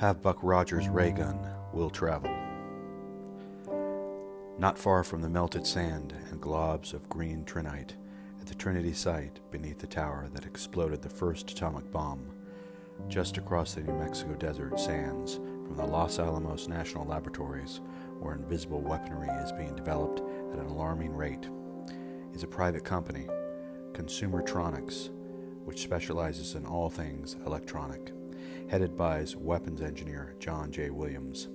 Have Buck Rogers' ray gun will travel. Not far from the melted sand and globs of green trinitite at the Trinity site beneath the tower that exploded the first atomic bomb, just across the New Mexico desert sands from the Los Alamos National Laboratories, where invisible weaponry is being developed at an alarming rate, is a private company, Consumertronics, which specializes in all things electronic, headed by weapons engineer John J. Williams.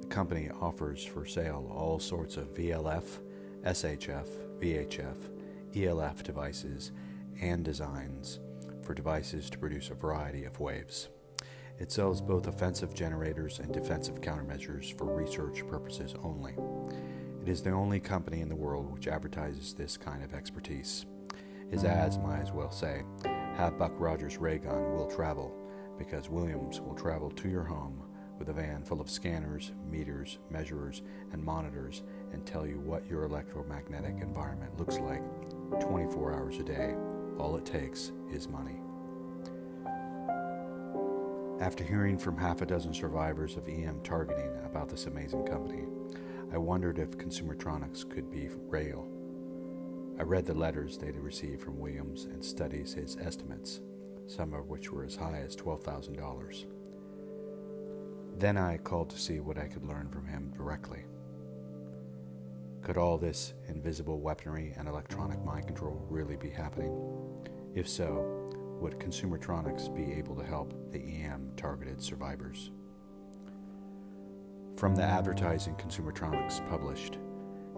The company offers for sale all sorts of VLF, SHF, VHF, ELF devices and designs for devices to produce a variety of waves. It sells both offensive generators and defensive countermeasures for research purposes only. It is the only company in the world which advertises this kind of expertise. His ads might as well say, Have Buck Rogers' ray gun will travel, because Williams will travel to your home with a van full of scanners, meters, measurers, and monitors and tell you what your electromagnetic environment looks like 24 hours a day. All it takes is money. After hearing from half a dozen survivors of EM targeting about this amazing company, I wondered if Consumertronics could be real. I read the letters they had received from Williams and studies his estimates, some of which were as high as $12,000. Then I called to see what I could learn from him directly. Could all this invisible weaponry and electronic mind control really be happening? If so, would Consumertronics be able to help the EM targeted survivors? From the advertising Consumertronics published,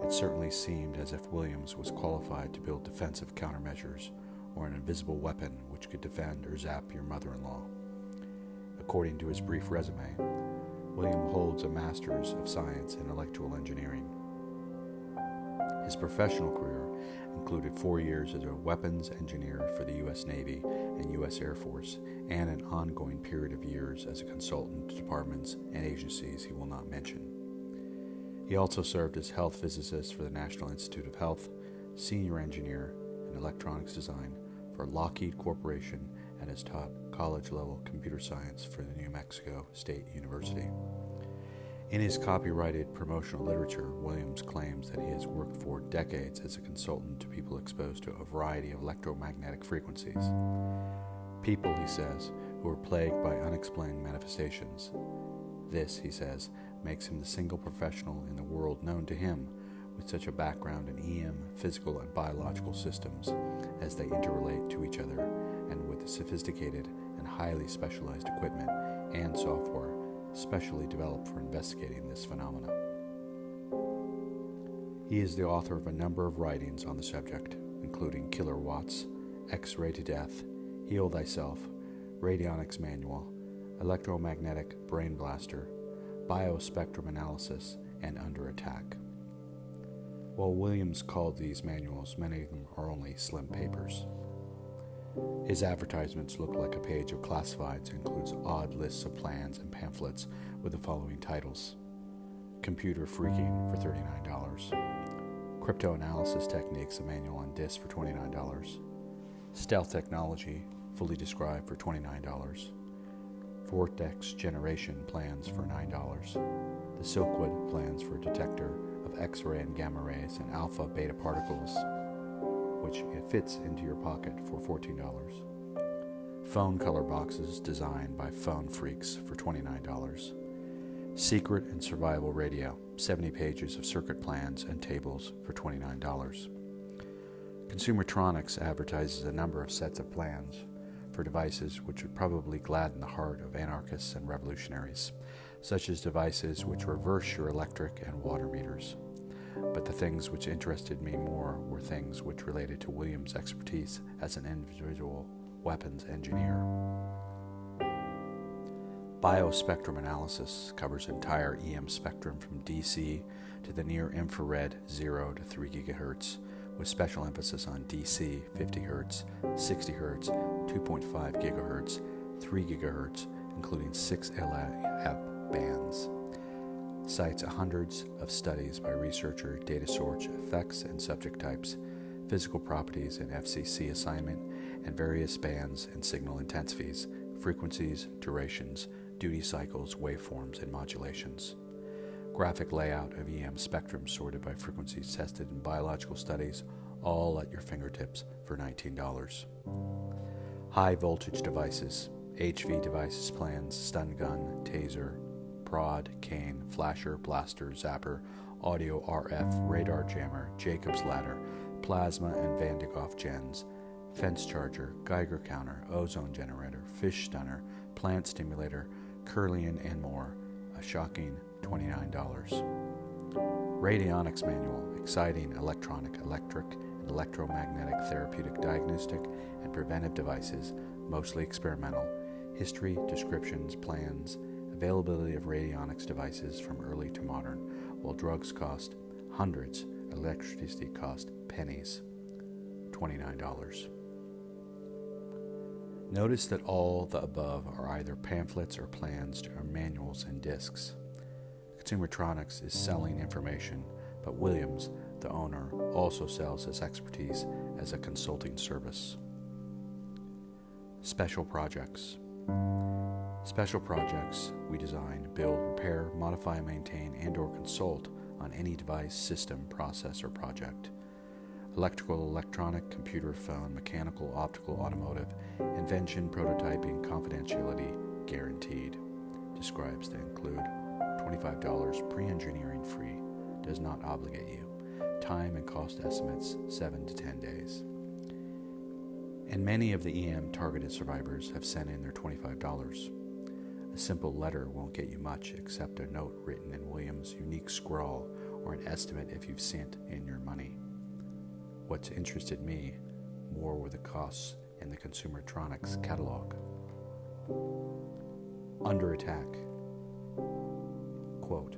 it certainly seemed as if Williams was qualified to build defensive countermeasures or an invisible weapon which could defend or zap your mother in law. According to his brief resume, William holds a Master's of Science in Electrical Engineering his professional career included four years as a weapons engineer for the U.S. Navy and U.S. Air Force, and an ongoing period of years as a consultant to departments and agencies he will not mention. He also served as health physicist for the National Institute of Health, senior engineer in electronics design for Lockheed Corporation, and has taught college level computer science for the New Mexico State University. In his copyrighted promotional literature, Williams claims that he has worked for decades as a consultant to people exposed to a variety of electromagnetic frequencies. People, he says, who are plagued by unexplained manifestations. This, he says, makes him the single professional in the world known to him with such a background in EM, physical, and biological systems as they interrelate to each other, and with sophisticated and highly specialized equipment and software specially developed for investigating this phenomenon. He is the author of a number of writings on the subject, including Killer Watts, X Ray to Death, Heal Thyself, Radionics Manual, Electromagnetic Brain Blaster, Biospectrum Analysis, and Under Attack. While Williams called these manuals, many of them are only slim papers. His advertisements look like a page of classifieds and includes odd lists of plans and pamphlets with the following titles. Computer Freaking for $39, Crypto Analysis Techniques, a manual on disc for $29, Stealth Technology, fully described for $29, Vortex Generation plans for $9, the Silkwood plans for a detector of X ray and gamma rays and alpha beta particles which it fits into your pocket for $14. Phone color boxes designed by Phone Freaks for $29. Secret and Survival Radio, 70 pages of circuit plans and tables for $29. Consumertronics advertises a number of sets of plans for devices which would probably gladden the heart of anarchists and revolutionaries, such as devices which reverse your electric and water meters but the things which interested me more were things which related to Williams' expertise as an individual weapons engineer. Biospectrum analysis covers entire EM spectrum from DC to the near infrared 0 to 3 GHz, with special emphasis on DC 50 Hz, 60 Hz, 2.5 GHz, 3 GHz, including 6 LF bands cites hundreds of studies by researcher, data source, effects, and subject types, physical properties and FCC assignment, and various bands and signal intensities, frequencies, durations, duty cycles, waveforms, and modulations. Graphic layout of EM spectrum sorted by frequencies tested in biological studies, all at your fingertips for $19. High voltage devices, HV devices plans, stun gun, taser, prod, cane, flasher, blaster, zapper, audio RF, radar jammer, Jacob's ladder, plasma and Van de Graaff gens, fence charger, Geiger counter, ozone generator, fish stunner, plant stimulator, Kirlian, and more. A shocking $29. Radionics manual, exciting electronic, electric, and electromagnetic therapeutic diagnostic and preventive devices, mostly experimental. History, descriptions, plans, availability of radionics devices from early to modern, while drugs cost hundreds, electricity cost pennies. $29. Notice that all the above are either pamphlets or plans or manuals and discs. Consumertronics is selling information, but Williams, the owner, also sells his expertise as a consulting service. Special projects. Special projects we design, build, repair, modify, maintain, and or consult on any device, system, process, or project electrical, electronic, computer, phone, mechanical, optical, automotive, invention, prototyping, confidentiality, guaranteed. Describes that include $25 pre engineering free, does not obligate you. Time and cost estimates 7 to 10 days. And many of the EM targeted survivors have sent in their $25. A simple letter won't get you much except a note written in William's unique scrawl or an estimate if you've sent in your money. What's interested me more were the costs in the Consumertronics catalog. Under attack. Quote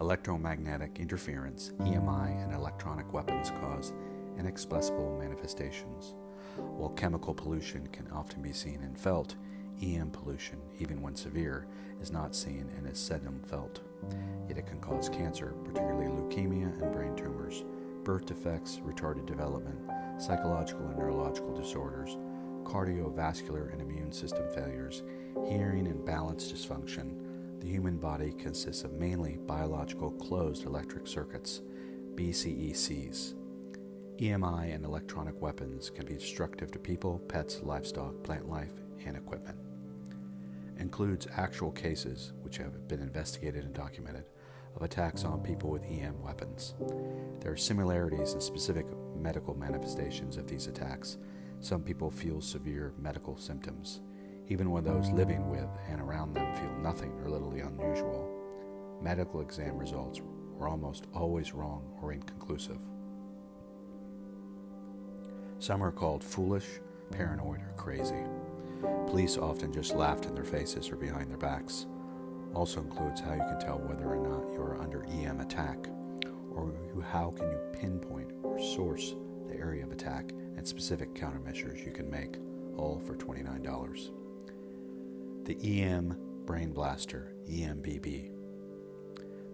Electromagnetic interference, EMI, and electronic weapons cause inexplicable manifestations. While chemical pollution can often be seen and felt, EM pollution, even when severe, is not seen and is seldom felt. Yet it can cause cancer, particularly leukemia and brain tumors, birth defects, retarded development, psychological and neurological disorders, cardiovascular and immune system failures, hearing and balance dysfunction. The human body consists of mainly biological closed electric circuits, BCECs. EMI and electronic weapons can be destructive to people, pets, livestock, plant life, and equipment. Includes actual cases which have been investigated and documented of attacks on people with EM weapons. There are similarities in specific medical manifestations of these attacks. Some people feel severe medical symptoms, even when those living with and around them feel nothing or little unusual. Medical exam results were almost always wrong or inconclusive. Some are called foolish, paranoid, or crazy. Police often just laughed in their faces or behind their backs also includes how you can tell whether or not you are under EM attack, or how can you pinpoint or source the area of attack and specific countermeasures you can make, all for $29. The EM Brain Blaster, EMBB.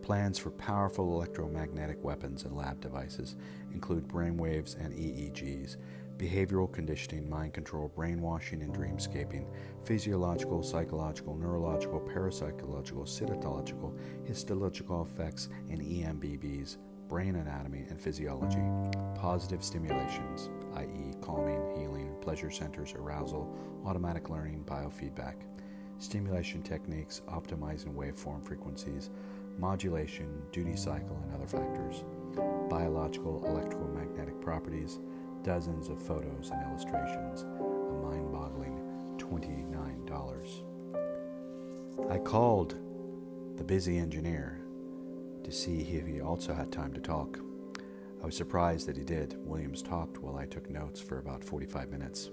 Plans for powerful electromagnetic weapons and lab devices include brainwaves and EEGs behavioral conditioning, mind control, brainwashing, and dreamscaping, physiological, psychological, neurological, parapsychological, cytological, histological effects, and EMBBs, brain anatomy and physiology, positive stimulations, i.e., calming, healing, pleasure centers, arousal, automatic learning, biofeedback, stimulation techniques, optimizing waveform frequencies, modulation, duty cycle, and other factors, biological electromagnetic properties dozens of photos and illustrations, a mind boggling $29. I called the busy engineer to see if he also had time to talk. I was surprised that he did. Williams talked while I took notes for about 45 minutes.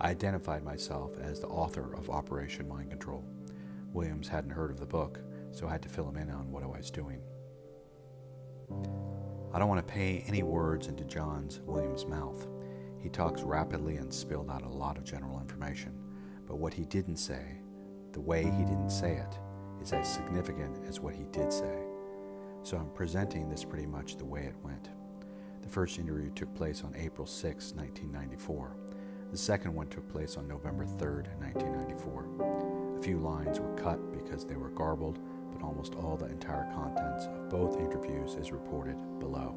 I identified myself as the author of Operation Mind Control. Williams hadn't heard of the book, so I had to fill him in on what I was doing. I don't want to pay any words into John's Williams' mouth. He talks rapidly and spilled out a lot of general information, but what he didn't say, the way he didn't say it, is as significant as what he did say. So I'm presenting this pretty much the way it went. The first interview took place on April 6, 1994. The second one took place on November 3, 1994. A few lines were cut because they were garbled, almost all the entire contents of both interviews is reported below.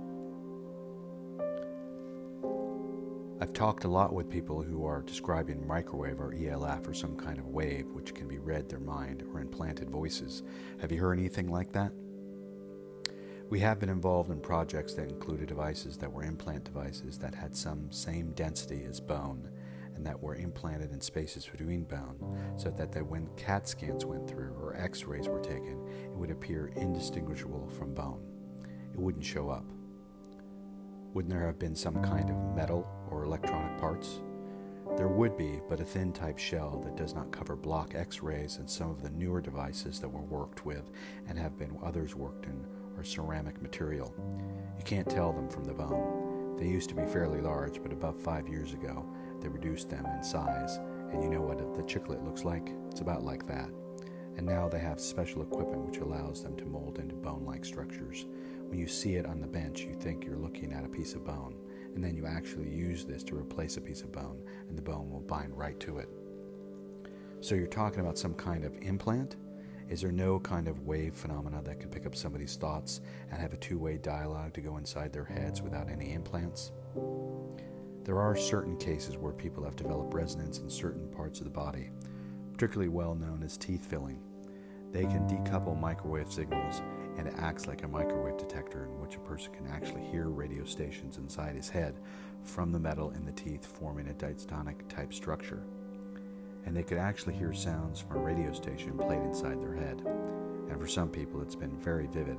I've talked a lot with people who are describing microwave or ELF or some kind of wave which can be read their mind or implanted voices. Have you heard anything like that? We have been involved in projects that included devices that were implant devices that had some same density as bone and that were implanted in spaces between bone so that, that when CAT scans went through or x rays were taken, it would appear indistinguishable from bone. It wouldn't show up. Wouldn't there have been some kind of metal or electronic parts? There would be, but a thin type shell that does not cover block X rays, and some of the newer devices that were worked with and have been others worked in are ceramic material. You can't tell them from the bone. They used to be fairly large, but about five years ago, they reduced them in size. And you know what the chiclet looks like? It's about like that. And now they have special equipment which allows them to mold into bone like structures. When you see it on the bench, you think you're looking at a piece of bone, and then you actually use this to replace a piece of bone, and the bone will bind right to it. So you're talking about some kind of implant? Is there no kind of wave phenomena that can pick up somebody's thoughts and have a two way dialogue to go inside their heads without any implants? There are certain cases where people have developed resonance in certain parts of the body, particularly well known as teeth filling. They can decouple microwave signals and it acts like a microwave detector in which a person can actually hear radio stations inside his head from the metal in the teeth forming a diatonic type structure. And they could actually hear sounds from a radio station played inside their head. And for some people, it's been very vivid.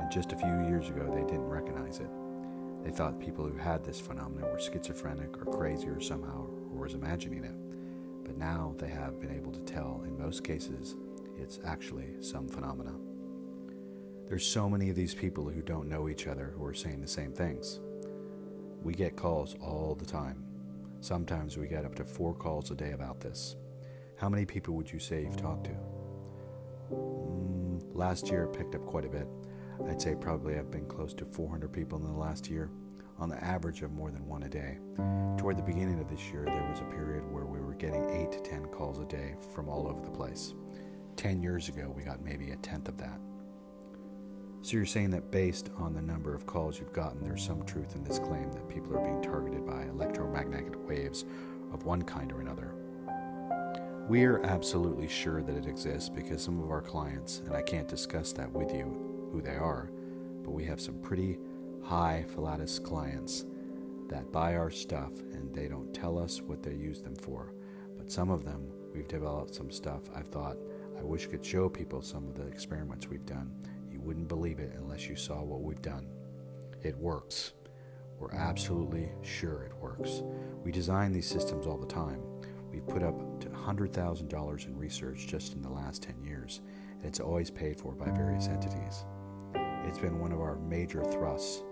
And just a few years ago, they didn't recognize it. They thought people who had this phenomenon were schizophrenic or crazy or somehow or was imagining it. But now they have been able to tell, in most cases, it's actually some phenomena. There's so many of these people who don't know each other who are saying the same things. We get calls all the time. Sometimes we get up to four calls a day about this. How many people would you say you've talked to? Mm, last year it picked up quite a bit. I'd say probably I've been close to 400 people in the last year, on the average of more than one a day. Toward the beginning of this year, there was a period where we were getting 8 to 10 calls a day from all over the place. 10 years ago, we got maybe a tenth of that. So you're saying that based on the number of calls you've gotten, there's some truth in this claim that people are being targeted by electromagnetic waves of one kind or another. We are absolutely sure that it exists because some of our clients, and I can't discuss that with you who they are, but we have some pretty high philatus clients that buy our stuff and they don't tell us what they use them for. But some of them, we've developed some stuff I've thought I wish could show people some of the experiments we've done You wouldn't believe it unless you saw what we've done. It works. We're absolutely sure it works. We design these systems all the time. We've put up to $100,000 in research just in the last 10 years, and it's always paid for by various entities. It's been one of our major thrusts,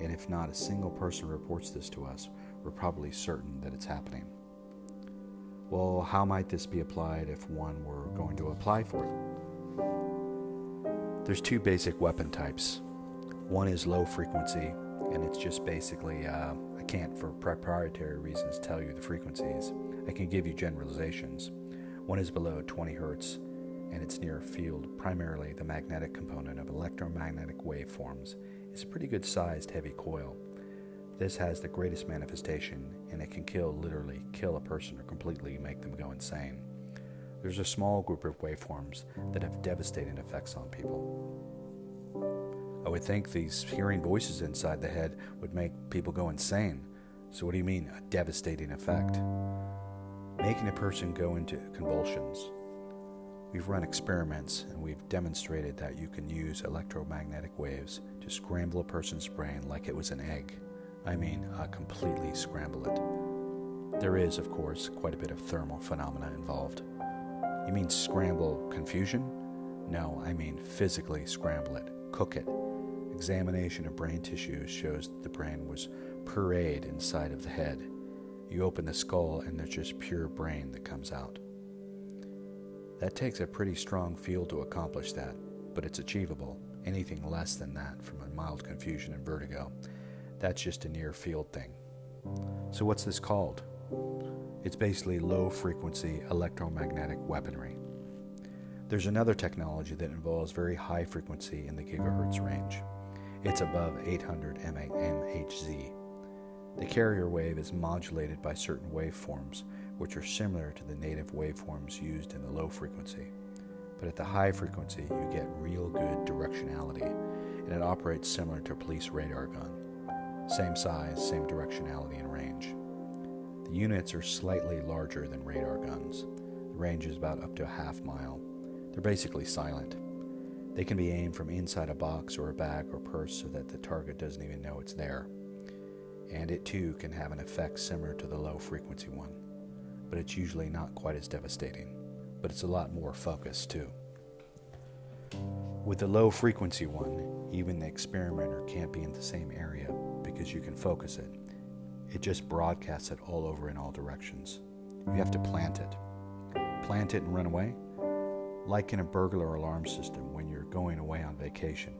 and if not a single person reports this to us, we're probably certain that it's happening. Well, how might this be applied if one were going to apply for it? There's two basic weapon types. One is low frequency, and it's just basically, uh, I can't for proprietary reasons tell you the frequencies. I can give you generalizations. One is below 20 hertz, and it's near field, primarily the magnetic component of electromagnetic waveforms. is a pretty good sized heavy coil. This has the greatest manifestation, and it can kill, literally, kill a person or completely make them go insane. There's a small group of waveforms that have devastating effects on people. I would think these hearing voices inside the head would make people go insane. So, what do you mean, a devastating effect? Making a person go into convulsions. We've run experiments and we've demonstrated that you can use electromagnetic waves to scramble a person's brain like it was an egg. I mean, uh, completely scramble it. There is, of course, quite a bit of thermal phenomena involved. You mean scramble confusion? No, I mean physically scramble it, cook it. Examination of brain tissue shows that the brain was pureed inside of the head. You open the skull and there's just pure brain that comes out. That takes a pretty strong field to accomplish that, but it's achievable. Anything less than that, from a mild confusion and vertigo, That's just a near field thing. So, what's this called? It's basically low frequency electromagnetic weaponry. There's another technology that involves very high frequency in the gigahertz range. It's above 800 MHz. The carrier wave is modulated by certain waveforms, which are similar to the native waveforms used in the low frequency. But at the high frequency, you get real good directionality, and it operates similar to a police radar gun. Same size, same directionality and range. The units are slightly larger than radar guns. The range is about up to a half mile. They're basically silent. They can be aimed from inside a box or a bag or purse so that the target doesn't even know it's there. And it too can have an effect similar to the low frequency one, but it's usually not quite as devastating. But it's a lot more focused too. With the low frequency one, even the experimenter can't be in the same area because you can focus it. It just broadcasts it all over in all directions. You have to plant it. Plant it and run away? Like in a burglar alarm system when you're going away on vacation.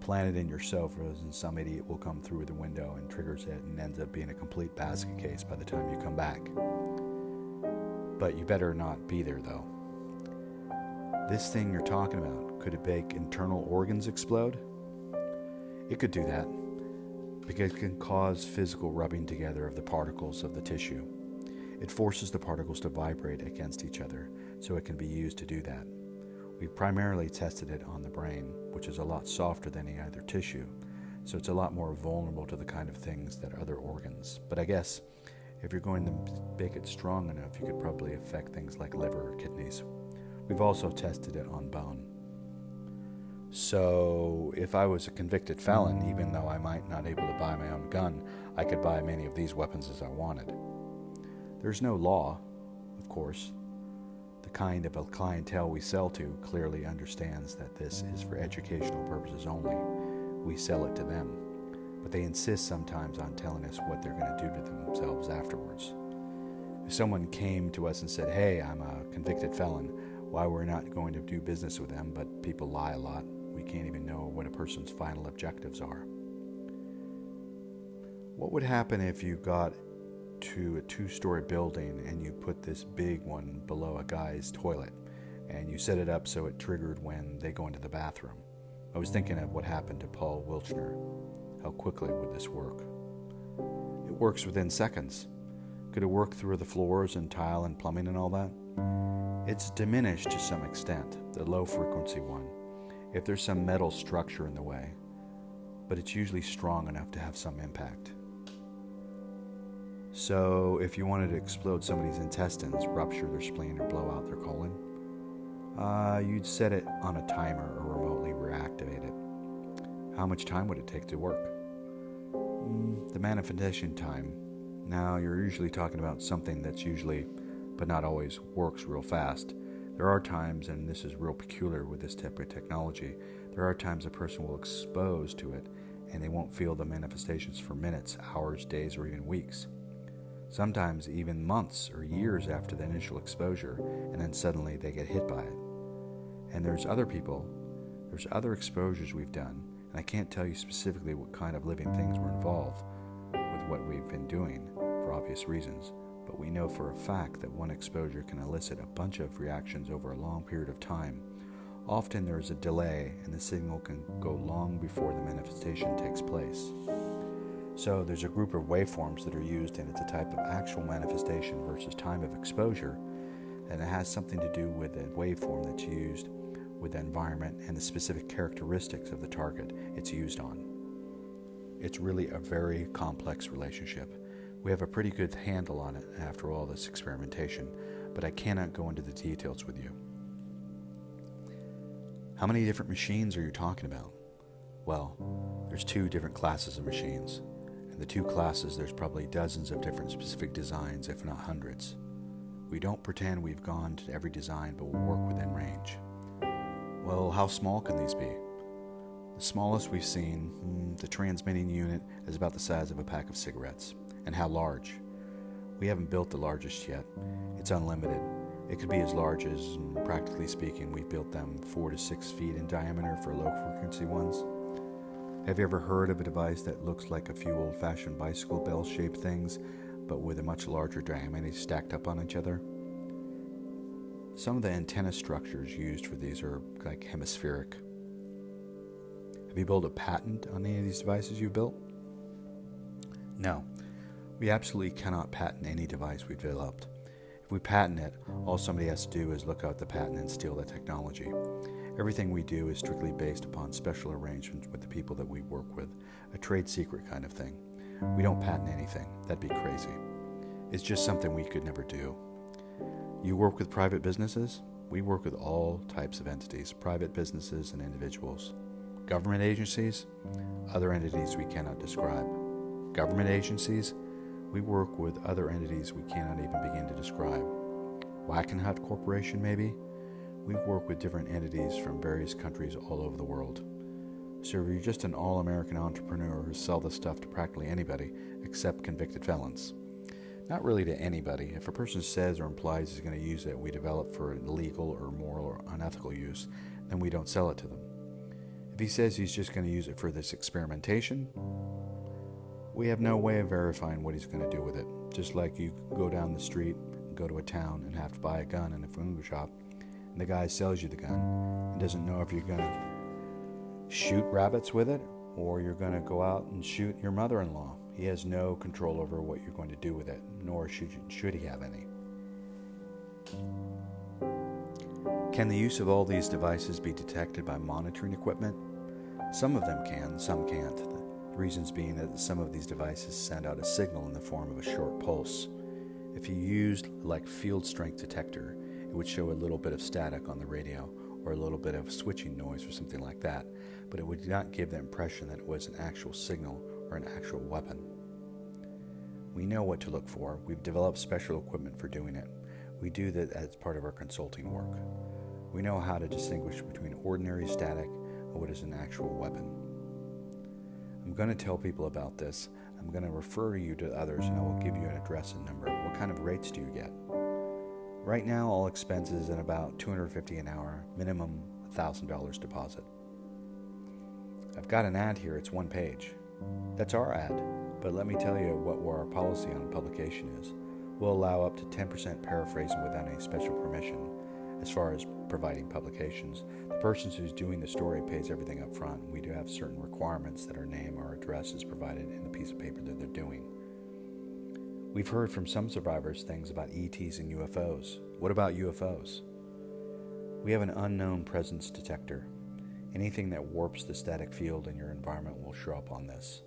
Plant it in your sofas and some idiot will come through the window and triggers it and ends up being a complete basket case by the time you come back. But you better not be there though. This thing you're talking about, could it make internal organs explode? It could do that because it can cause physical rubbing together of the particles of the tissue. It forces the particles to vibrate against each other, so it can be used to do that. We primarily tested it on the brain, which is a lot softer than any other tissue, so it's a lot more vulnerable to the kind of things that other organs. But I guess if you're going to make it strong enough, you could probably affect things like liver or kidneys. We've also tested it on bone. So, if I was a convicted felon, even though I might not be able to buy my own gun, I could buy many of these weapons as I wanted. There's no law, of course. The kind of a clientele we sell to clearly understands that this is for educational purposes only. We sell it to them, but they insist sometimes on telling us what they're going to do to themselves afterwards. If someone came to us and said, Hey, I'm a convicted felon, why we're not going to do business with them, but people lie a lot, we can't even know what a person's final objectives are. What would happen if you got to a two story building and you put this big one below a guy's toilet and you set it up so it triggered when they go into the bathroom? I was thinking of what happened to Paul Wilcher. How quickly would this work? It works within seconds. Could it work through the floors and tile and plumbing and all that? It's diminished to some extent, the low frequency one if there's some metal structure in the way, but it's usually strong enough to have some impact. So, if you wanted to explode somebody's intestines, rupture their spleen, or blow out their colon, uh, you'd set it on a timer or remotely reactivate it. How much time would it take to work? Mm, the manifestation time. Now, you're usually talking about something that's usually, but not always, works real fast there are times, and this is real peculiar with this type of technology, there are times a person will expose to it and they won't feel the manifestations for minutes, hours, days, or even weeks. Sometimes even months or years after the initial exposure, and then suddenly they get hit by it. And there's other people, there's other exposures we've done, and I can't tell you specifically what kind of living things were involved with what we've been doing for obvious reasons but we know for a fact that one exposure can elicit a bunch of reactions over a long period of time. Often there is a delay, and the signal can go long before the manifestation takes place. So there's a group of waveforms that are used, and it's a type of actual manifestation versus time of exposure, and it has something to do with the waveform that's used with the environment and the specific characteristics of the target it's used on. It's really a very complex relationship. We have a pretty good handle on it after all this experimentation, but I cannot go into the details with you. How many different machines are you talking about? Well, there's two different classes of machines. In the two classes, there's probably dozens of different specific designs, if not hundreds. We don't pretend we've gone to every design, but we'll work within range. Well, how small can these be? The smallest we've seen, hmm, the transmitting unit, is about the size of a pack of cigarettes and how large. We haven't built the largest yet. It's unlimited. It could be as large as, practically speaking, we've built them four to six feet in diameter for low frequency ones. Have you ever heard of a device that looks like a few old fashioned bicycle bell shaped things, but with a much larger diameter stacked up on each other? Some of the antenna structures used for these are like hemispheric. Have you built a patent on any of these devices you've built? No. We absolutely cannot patent any device we've developed. If we patent it, all somebody has to do is look out the patent and steal the technology. Everything we do is strictly based upon special arrangements with the people that we work with, a trade secret kind of thing. We don't patent anything, that'd be crazy. It's just something we could never do. You work with private businesses? We work with all types of entities, private businesses and individuals. Government agencies? Other entities we cannot describe. Government agencies? We work with other entities we cannot even begin to describe. Wackenhut Corporation, maybe? We work with different entities from various countries all over the world. So you're just an all American entrepreneur who sell this stuff to practically anybody except convicted felons. Not really to anybody. If a person says or implies he's going to use it, we develop for illegal or moral or unethical use, then we don't sell it to them. If he says he's just going to use it for this experimentation, we have no way of verifying what he's going to do with it. Just like you go down the street, go to a town, and have to buy a gun in a food shop, and the guy sells you the gun and doesn't know if you're going to shoot rabbits with it or you're going to go out and shoot your mother in law. He has no control over what you're going to do with it, nor should, you, should he have any. Can the use of all these devices be detected by monitoring equipment? Some of them can, some can't The reasons being that some of these devices send out a signal in the form of a short pulse. If you used like field strength detector, it would show a little bit of static on the radio or a little bit of switching noise or something like that, but it would not give the impression that it was an actual signal or an actual weapon. We know what to look for. We've developed special equipment for doing it. We do that as part of our consulting work. We know how to distinguish between ordinary static and what is an actual weapon. I'm going to tell people about this. I'm going to refer you to others and I will give you an address and number. What kind of rates do you get? Right now, all expenses at about 250 an hour, minimum $1,000 deposit. I've got an ad here, it's one page. That's our ad, but let me tell you what our policy on publication is. We'll allow up to 10% paraphrasing without any special permission as far as providing publications. The person who's doing the story pays everything up front. We do have certain requirements that our name or address is provided in the piece of paper that they're doing. We've heard from some survivors things about ETs and UFOs. What about UFOs? We have an unknown presence detector. Anything that warps the static field in your environment will show up on this.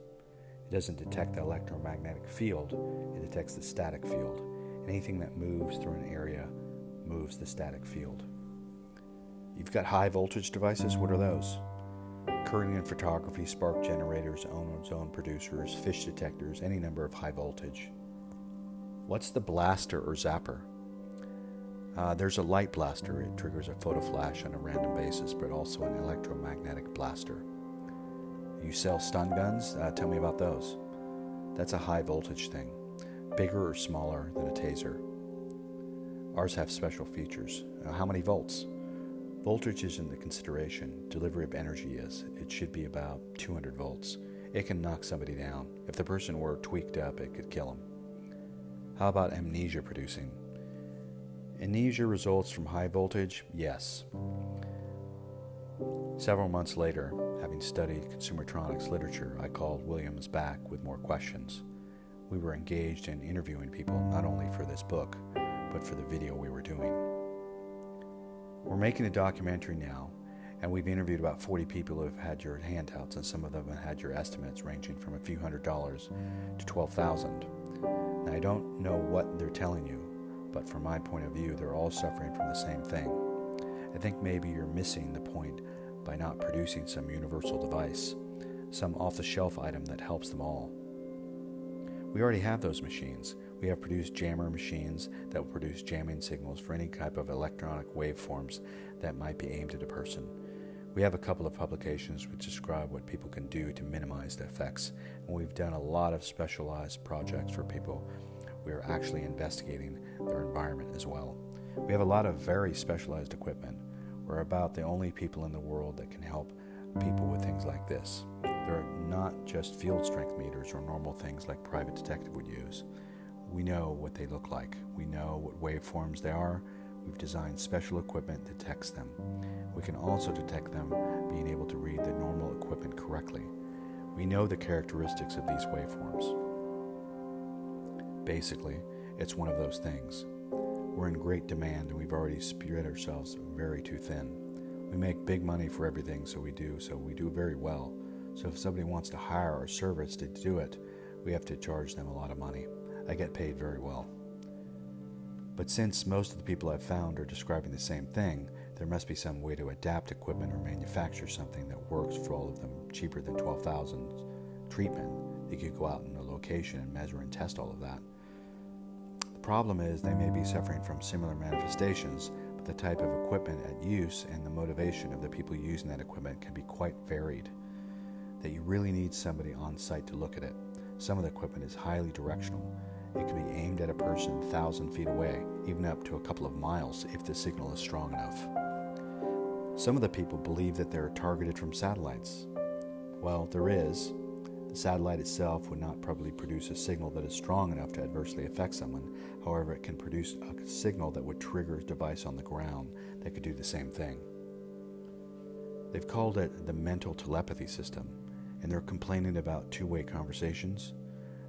It doesn't detect the electromagnetic field, it detects the static field. Anything that moves through an area moves the static field. You've got high voltage devices. What are those? Kirlian photography, spark generators, ozone producers, fish detectors, any number of high voltage. What's the blaster or zapper? Uh, there's a light blaster. It triggers a photo flash on a random basis, but also an electromagnetic blaster. You sell stun guns? Uh, tell me about those. That's a high voltage thing, bigger or smaller than a taser. Ours have special features. Uh, how many volts? Voltage isn't the consideration. Delivery of energy is. It should be about 200 volts. It can knock somebody down. If the person were tweaked up, it could kill them. How about amnesia producing? Amnesia results from high voltage? Yes. Several months later, having studied consumertronics literature, I called Williams back with more questions. We were engaged in interviewing people not only for this book, but for the video we were doing. We're making a documentary now, and we've interviewed about 40 people who have had your handouts, and some of them have had your estimates ranging from a few hundred dollars to 12,000. Now, I don't know what they're telling you, but from my point of view, they're all suffering from the same thing. I think maybe you're missing the point by not producing some universal device, some off the shelf item that helps them all. We already have those machines. We have produced jammer machines that will produce jamming signals for any type of electronic waveforms that might be aimed at a person. We have a couple of publications which describe what people can do to minimize the effects, and we've done a lot of specialized projects for people. We are actually investigating their environment as well. We have a lot of very specialized equipment. We're about the only people in the world that can help people with things like this. They're not just field strength meters or normal things like private detective would use. We know what they look like. We know what waveforms they are. We've designed special equipment that detects them. We can also detect them being able to read the normal equipment correctly. We know the characteristics of these waveforms. Basically, it's one of those things. We're in great demand and we've already spread ourselves very too thin. We make big money for everything, so we do, so we do very well. So if somebody wants to hire our service to do it, we have to charge them a lot of money. I get paid very well. But since most of the people I've found are describing the same thing, there must be some way to adapt equipment or manufacture something that works for all of them cheaper than 12,000 treatment. You could go out in a location and measure and test all of that. The problem is they may be suffering from similar manifestations, but the type of equipment at use and the motivation of the people using that equipment can be quite varied. That you really need somebody on site to look at it. Some of the equipment is highly directional. It can be aimed at a person thousand feet away, even up to a couple of miles if the signal is strong enough. Some of the people believe that they're targeted from satellites. Well, there is. The satellite itself would not probably produce a signal that is strong enough to adversely affect someone. However, it can produce a signal that would trigger a device on the ground that could do the same thing. They've called it the mental telepathy system, and they're complaining about two way conversations.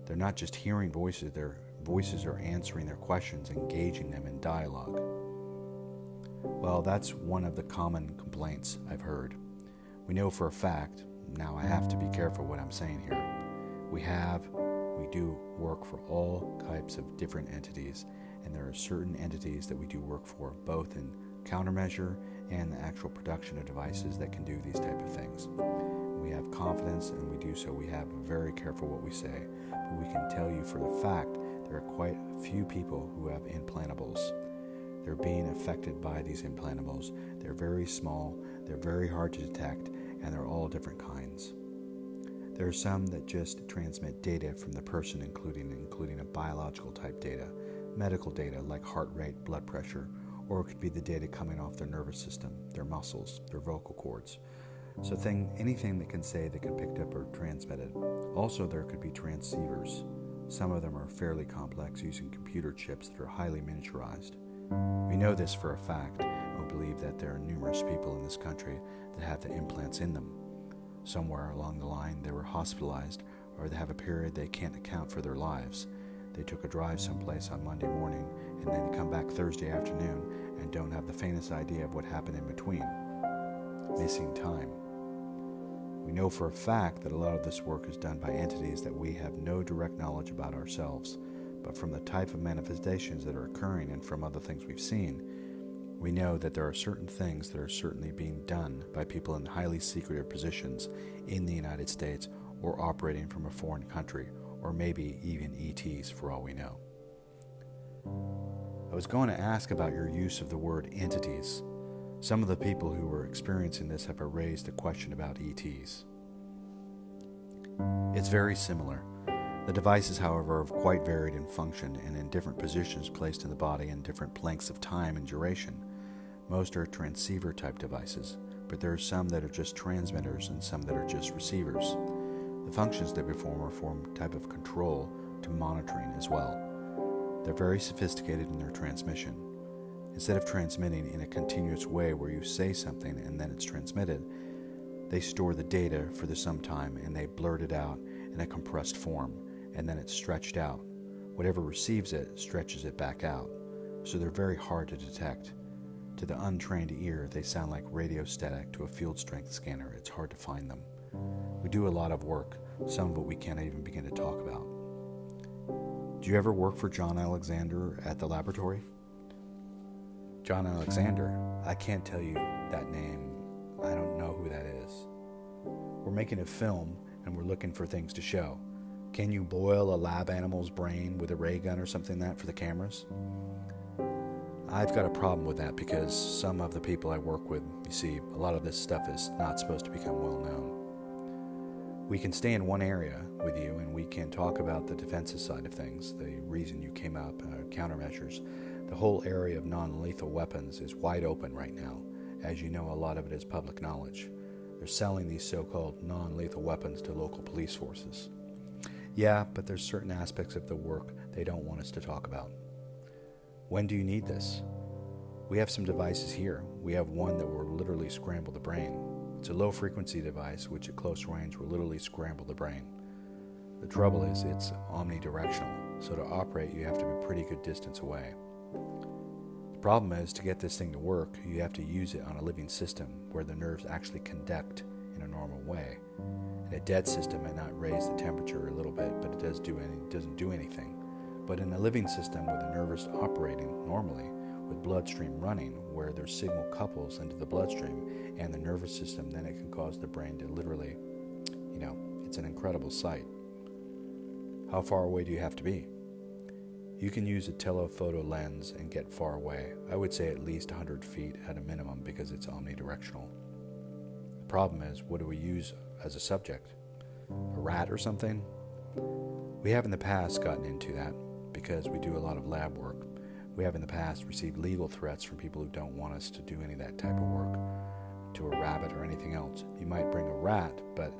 They're not just hearing voices, their voices are answering their questions, engaging them in dialogue. Well, that's one of the common complaints I've heard. We know for a fact, now I have to be careful what I'm saying here. We have, we do work for all types of different entities, and there are certain entities that we do work for, both in countermeasure and the actual production of devices that can do these type of things. We have confidence and we do so. We have very careful what we say, but we can tell you for the fact there are quite a few people who have implantables. They're being affected by these implantables. They're very small, they're very hard to detect, and they're all different kinds. There are some that just transmit data from the person, including including a biological type data, medical data like heart rate, blood pressure, or it could be the data coming off their nervous system, their muscles, their vocal cords. So thing anything that can say they could picked up or transmitted. Also there could be transceivers. Some of them are fairly complex using computer chips that are highly miniaturized. We know this for a fact and believe that there are numerous people in this country that have the implants in them. Somewhere along the line, they were hospitalized or they have a period they can't account for their lives. They took a drive someplace on Monday morning and then come back Thursday afternoon and don't have the faintest idea of what happened in between. Missing time. We know for a fact that a lot of this work is done by entities that we have no direct knowledge about ourselves but from the type of manifestations that are occurring and from other things we've seen, we know that there are certain things that are certainly being done by people in highly secretive positions in the United States or operating from a foreign country, or maybe even ETs for all we know. I was going to ask about your use of the word entities. Some of the people who were experiencing this have raised a question about ETs. It's very similar. The devices, however, are quite varied in function and in different positions placed in the body in different lengths of time and duration. Most are transceiver type devices, but there are some that are just transmitters and some that are just receivers. The functions they perform are form type of control to monitoring as well. They're very sophisticated in their transmission. Instead of transmitting in a continuous way where you say something and then it's transmitted, they store the data for the some time and they blurt it out in a compressed form and then it's stretched out. Whatever receives it stretches it back out, so they're very hard to detect. To the untrained ear, they sound like radio static to a field strength scanner. It's hard to find them. We do a lot of work, some of it we can't even begin to talk about. Do you ever work for John Alexander at the laboratory? John Alexander, I can't tell you that name. I don't know who that is. We're making a film and we're looking for things to show. Can you boil a lab animal's brain with a ray gun or something like that for the cameras? I've got a problem with that because some of the people I work with, you see, a lot of this stuff is not supposed to become well known. We can stay in one area with you and we can talk about the defensive side of things, the reason you came up, uh, countermeasures. The whole area of non lethal weapons is wide open right now. As you know, a lot of it is public knowledge. They're selling these so called non lethal weapons to local police forces. Yeah, but there's certain aspects of the work they don't want us to talk about. When do you need this? We have some devices here. We have one that will literally scramble the brain. It's a low frequency device which at close range will literally scramble the brain. The trouble is it's omnidirectional, so to operate you have to be a pretty good distance away. The problem is to get this thing to work, you have to use it on a living system where the nerves actually conduct in a normal way. In a dead system may not raise the temperature a little bit, but it does do any, doesn't do anything. But in a living system with the nerves operating normally, with bloodstream running, where their signal couples into the bloodstream and the nervous system, then it can cause the brain to literally, you know, it's an incredible sight. How far away do you have to be? You can use a telephoto lens and get far away. I would say at least 100 feet at a minimum because it's omnidirectional. The problem is, what do we use as a subject? A rat or something? We have in the past gotten into that because we do a lot of lab work. We have in the past received legal threats from people who don't want us to do any of that type of work to a rabbit or anything else. You might bring a rat, but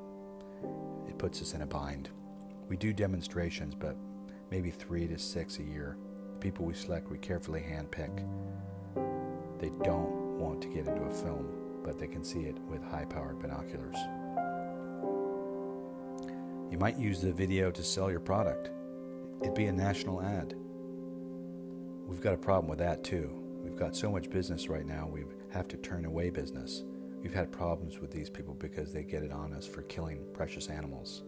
it puts us in a bind. We do demonstrations, but maybe three to six a year. The people we select, we carefully handpick. They don't want to get into a film, but they can see it with high powered binoculars. You might use the video to sell your product. It'd be a national ad. We've got a problem with that too. We've got so much business right now, we have to turn away business. We've had problems with these people because they get it on us for killing precious animals.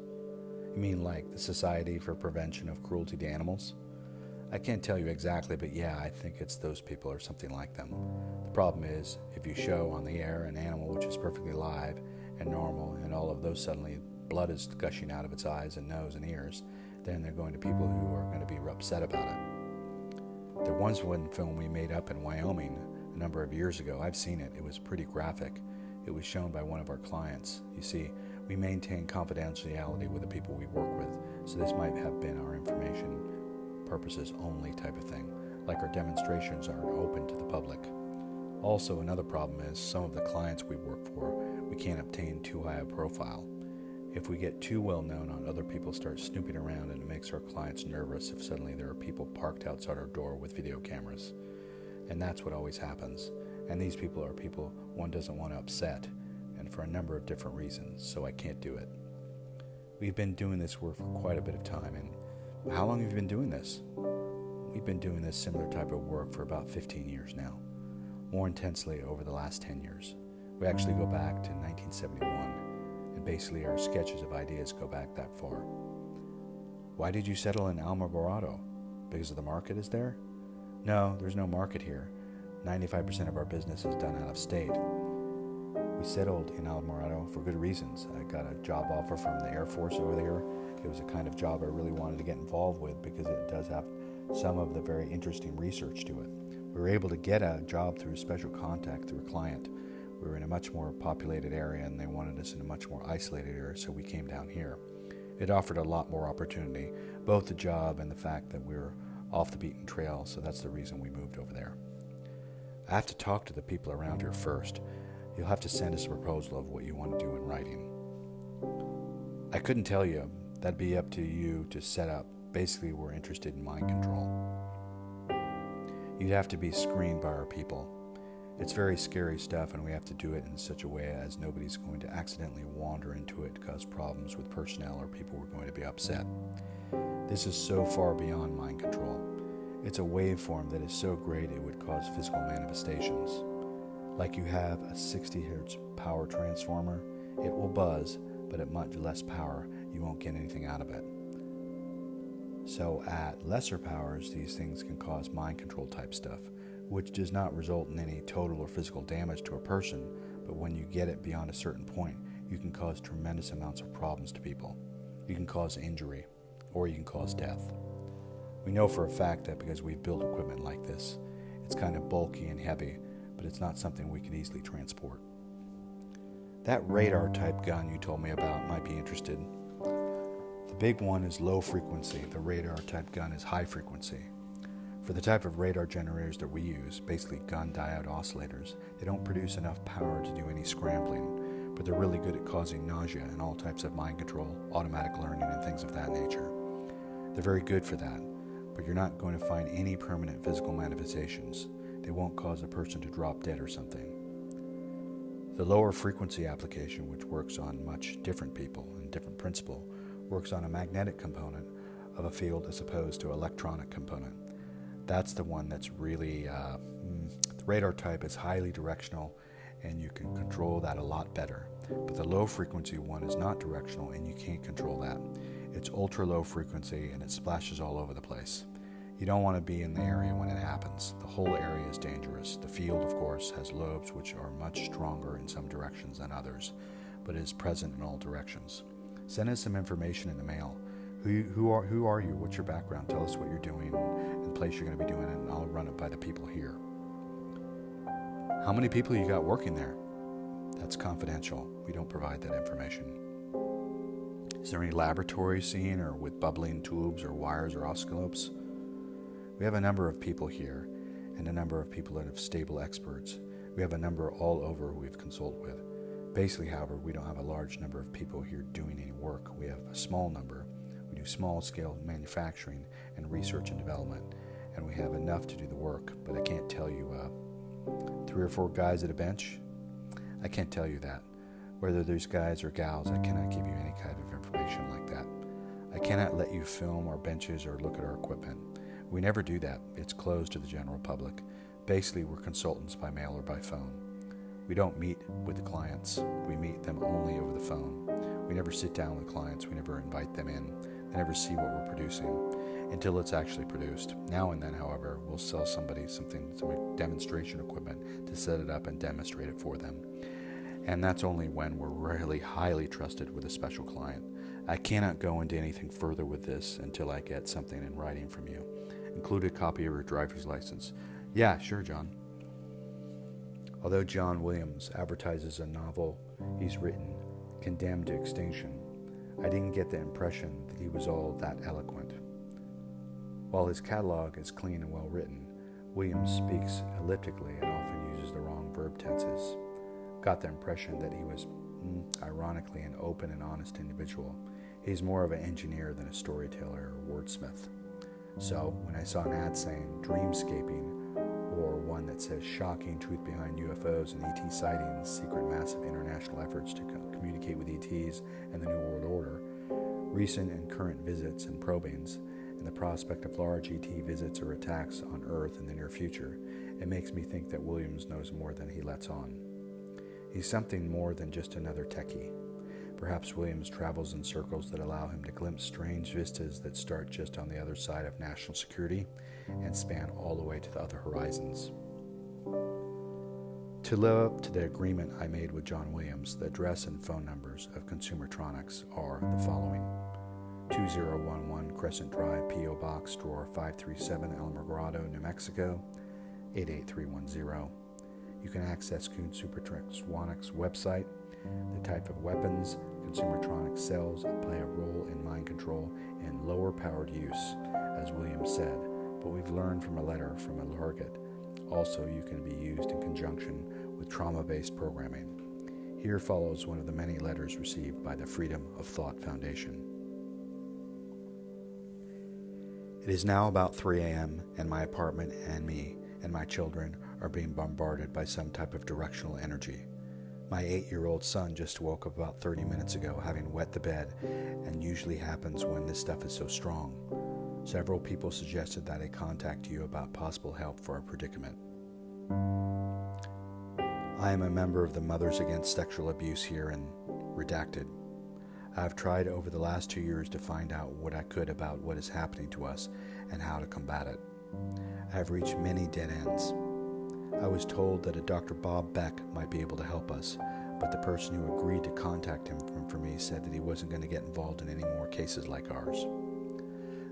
You mean like the Society for Prevention of Cruelty to Animals? I can't tell you exactly, but yeah, I think it's those people or something like them. The problem is, if you show on the air an animal which is perfectly live and normal, and all of those suddenly blood is gushing out of its eyes and nose and ears, then they're going to people who are going to be upset about it. There was one film we made up in Wyoming a number of years ago. I've seen it. It was pretty graphic. It was shown by one of our clients. You see, we maintain confidentiality with the people we work with, so this might have been our information purposes only type of thing, like our demonstrations aren't open to the public. Also, another problem is some of the clients we work for, we can't obtain too high a profile. If we get too well known on other people start snooping around and it makes our clients nervous if suddenly there are people parked outside our door with video cameras. And that's what always happens. And these people are people one doesn't want to upset and for a number of different reasons, so I can't do it. We've been doing this work for quite a bit of time, and how long have you been doing this? We've been doing this similar type of work for about 15 years now, more intensely over the last 10 years. We actually go back to 1971, and basically our sketches of ideas go back that far. Why did you settle in Alamogordo? Because the market is there? No, there's no market here. 95% of our business is done out of state we settled in Alamogordo for good reasons. I got a job offer from the Air Force over there. It was a kind of job I really wanted to get involved with because it does have some of the very interesting research to it. We were able to get a job through special contact through a client. We were in a much more populated area and they wanted us in a much more isolated area, so we came down here. It offered a lot more opportunity, both the job and the fact that we were off the beaten trail, so that's the reason we moved over there. I have to talk to the people around here first. You'll have to send us a proposal of what you want to do in writing. I couldn't tell you. That'd be up to you to set up. Basically, we're interested in mind control. You'd have to be screened by our people. It's very scary stuff, and we have to do it in such a way as nobody's going to accidentally wander into it, cause problems with personnel, or people are going to be upset. This is so far beyond mind control. It's a waveform that is so great it would cause physical manifestations. Like you have a 60 hertz power transformer, it will buzz, but at much less power, you won't get anything out of it. So, at lesser powers, these things can cause mind control type stuff, which does not result in any total or physical damage to a person, but when you get it beyond a certain point, you can cause tremendous amounts of problems to people. You can cause injury, or you can cause death. We know for a fact that because we've built equipment like this, it's kind of bulky and heavy, but it's not something we could easily transport. That radar type gun you told me about might be interested. The big one is low frequency, the radar type gun is high frequency. For the type of radar generators that we use, basically Gunn diode oscillators, they don't produce enough power to do any scrambling, but they're really good at causing nausea and all types of mind control, automatic learning, and things of that nature. They're very good for that, but you're not going to find any permanent physical manifestations. They won't cause a person to drop dead or something. The lower frequency application, which works on much different people and different principle, works on a magnetic component of a field as opposed to electronic component. That's the one that's really uh, mm, the radar type is highly directional, and you can control that a lot better. But the low frequency one is not directional, and you can't control that. It's ultra low frequency, and it splashes all over the place. You don't want to be in the area when it happens. The whole area is dangerous. The field, of course, has lobes which are much stronger in some directions than others, but is present in all directions. Send us some information in the mail. Who, who, are, who are you? What's your background? Tell us what you're doing and the place you're going to be doing it, and I'll run it by the people here. How many people you got working there? That's confidential. We don't provide that information. Is there any laboratory scene or with bubbling tubes or wires or oscilloscopes? We have a number of people here and a number of people that have stable experts. We have a number all over we've consulted with. Basically, however, we don't have a large number of people here doing any work. We have a small number. Small scale manufacturing and research and development, and we have enough to do the work. But I can't tell you uh, three or four guys at a bench. I can't tell you that. Whether there's guys or gals, I cannot give you any kind of information like that. I cannot let you film our benches or look at our equipment. We never do that, it's closed to the general public. Basically, we're consultants by mail or by phone. We don't meet with the clients, we meet them only over the phone. We never sit down with clients, we never invite them in, they never see what we're producing until it's actually produced. Now and then, however, we'll sell somebody something, some demonstration equipment to set it up and demonstrate it for them. And that's only when we're really highly trusted with a special client. I cannot go into anything further with this until I get something in writing from you. Include a copy of your driver's license. Yeah, sure, John. Although John Williams advertises a novel he's written, Condemned to Extinction, I didn't get the impression that he was all that eloquent. While his catalog is clean and well written, Williams speaks elliptically and often uses the wrong verb tenses. Got the impression that he was, mm, ironically, an open and honest individual. He's more of an engineer than a storyteller or wordsmith. So when I saw an ad saying dreamscaping or one that says shocking truth behind UFOs and ET sightings, secret massive international efforts to communicate with ETs and the New World Order, recent and current visits and probings, and the prospect of large ET visits or attacks on Earth in the near future, it makes me think that Williams knows more than he lets on. He's something more than just another techie. Perhaps Williams travels in circles that allow him to glimpse strange vistas that start just on the other side of national security and span all the way to the other horizons. To live up to the agreement I made with John Williams, the address and phone numbers of Consumertronics are the following 2011 Crescent Drive, P.O. Box, Drawer 537, Alamogordo, New Mexico 88310. You can access Consumertronics' website the type of weapons Consumertronics sells play a role in mind control and lower powered use, as Williams said, but we've learned from a letter from a target. Also, you can be used in conjunction with trauma based programming. Here follows one of the many letters received by the Freedom of Thought Foundation. It is now about 3 a.m., and my apartment and me and my children are being bombarded by some type of directional energy. My eight year old son just woke up about 30 minutes ago, having wet the bed, and usually happens when this stuff is so strong. Several people suggested that I contact you about possible help for our predicament. I am a member of the Mothers Against Sexual Abuse here in redacted. I have tried over the last two years to find out what I could about what is happening to us and how to combat it. I have reached many dead ends. I was told that a Dr. Bob Beck might be able to help us, but the person who agreed to contact him for me said that he wasn't going to get involved in any more cases like ours.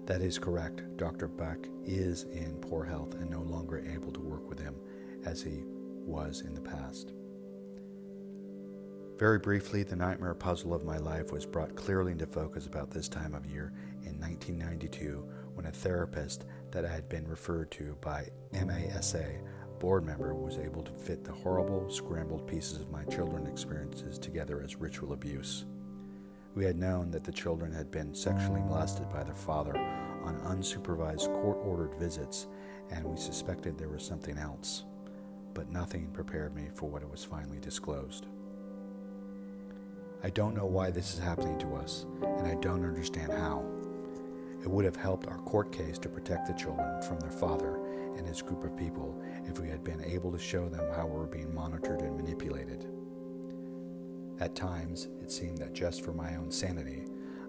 That is correct. Dr. Beck is in poor health and no longer able to work with him as he was in the past. Very briefly, the nightmare puzzle of my life was brought clearly into focus about this time of year in 1992 when a therapist that I had been referred to by MASA board member was able to fit the horrible, scrambled pieces of my children's experiences together as ritual abuse. We had known that the children had been sexually molested by their father on unsupervised court ordered visits, and we suspected there was something else, but nothing prepared me for what it was finally disclosed. I don't know why this is happening to us, and I don't understand how. It would have helped our court case to protect the children from their father and his group of people if we had been able to show them how we were being monitored and manipulated. At times, it seemed that just for my own sanity,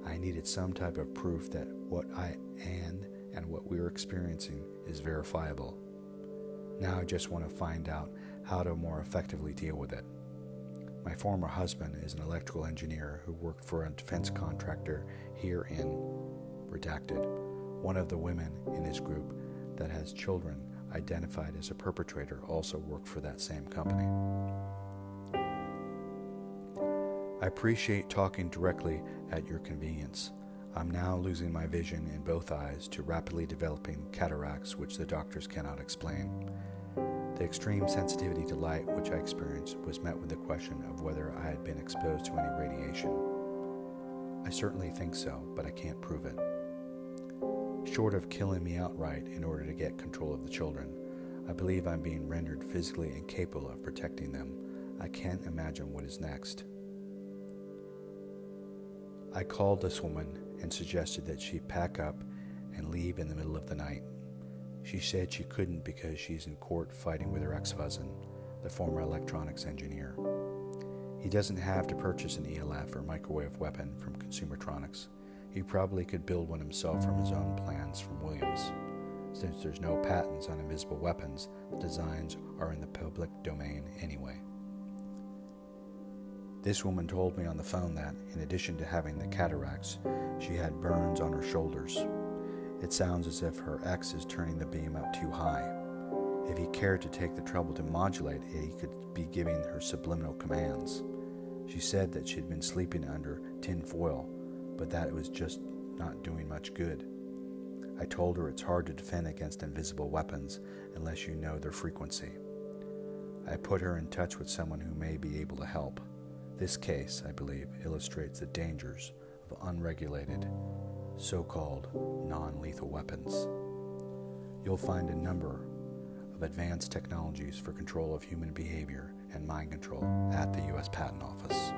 I needed some type of proof that what I am and what we are experiencing is verifiable. Now I just want to find out how to more effectively deal with it. My former husband is an electrical engineer who worked for a defense contractor here in Redacted. One of the women in his group that has children identified as a perpetrator also worked for that same company. I appreciate talking directly at your convenience. I'm now losing my vision in both eyes to rapidly developing cataracts, which the doctors cannot explain. The extreme sensitivity to light which I experienced was met with the question of whether I had been exposed to any radiation. I certainly think so, but I can't prove it. Short of killing me outright in order to get control of the children, I believe I'm being rendered physically incapable of protecting them. I can't imagine what is next. I called this woman and suggested that she pack up and leave in the middle of the night. She said she couldn't because she's in court fighting with her ex husband, the former electronics engineer. He doesn't have to purchase an ELF or microwave weapon from Consumertronics. He probably could build one himself from his own plans from Williams. Since there's no patents on invisible weapons, the designs are in the public domain anyway. This woman told me on the phone that, in addition to having the cataracts, she had burns on her shoulders. It sounds as if her ex is turning the beam up too high. If he cared to take the trouble to modulate it, he could be giving her subliminal commands. She said that she'd been sleeping under tin foil, but that it was just not doing much good. I told her it's hard to defend against invisible weapons unless you know their frequency. I put her in touch with someone who may be able to help. This case, I believe, illustrates the dangers of unregulated, so called non lethal weapons. You'll find a number of advanced technologies for control of human behavior and mind control at the U.S. Patent Office.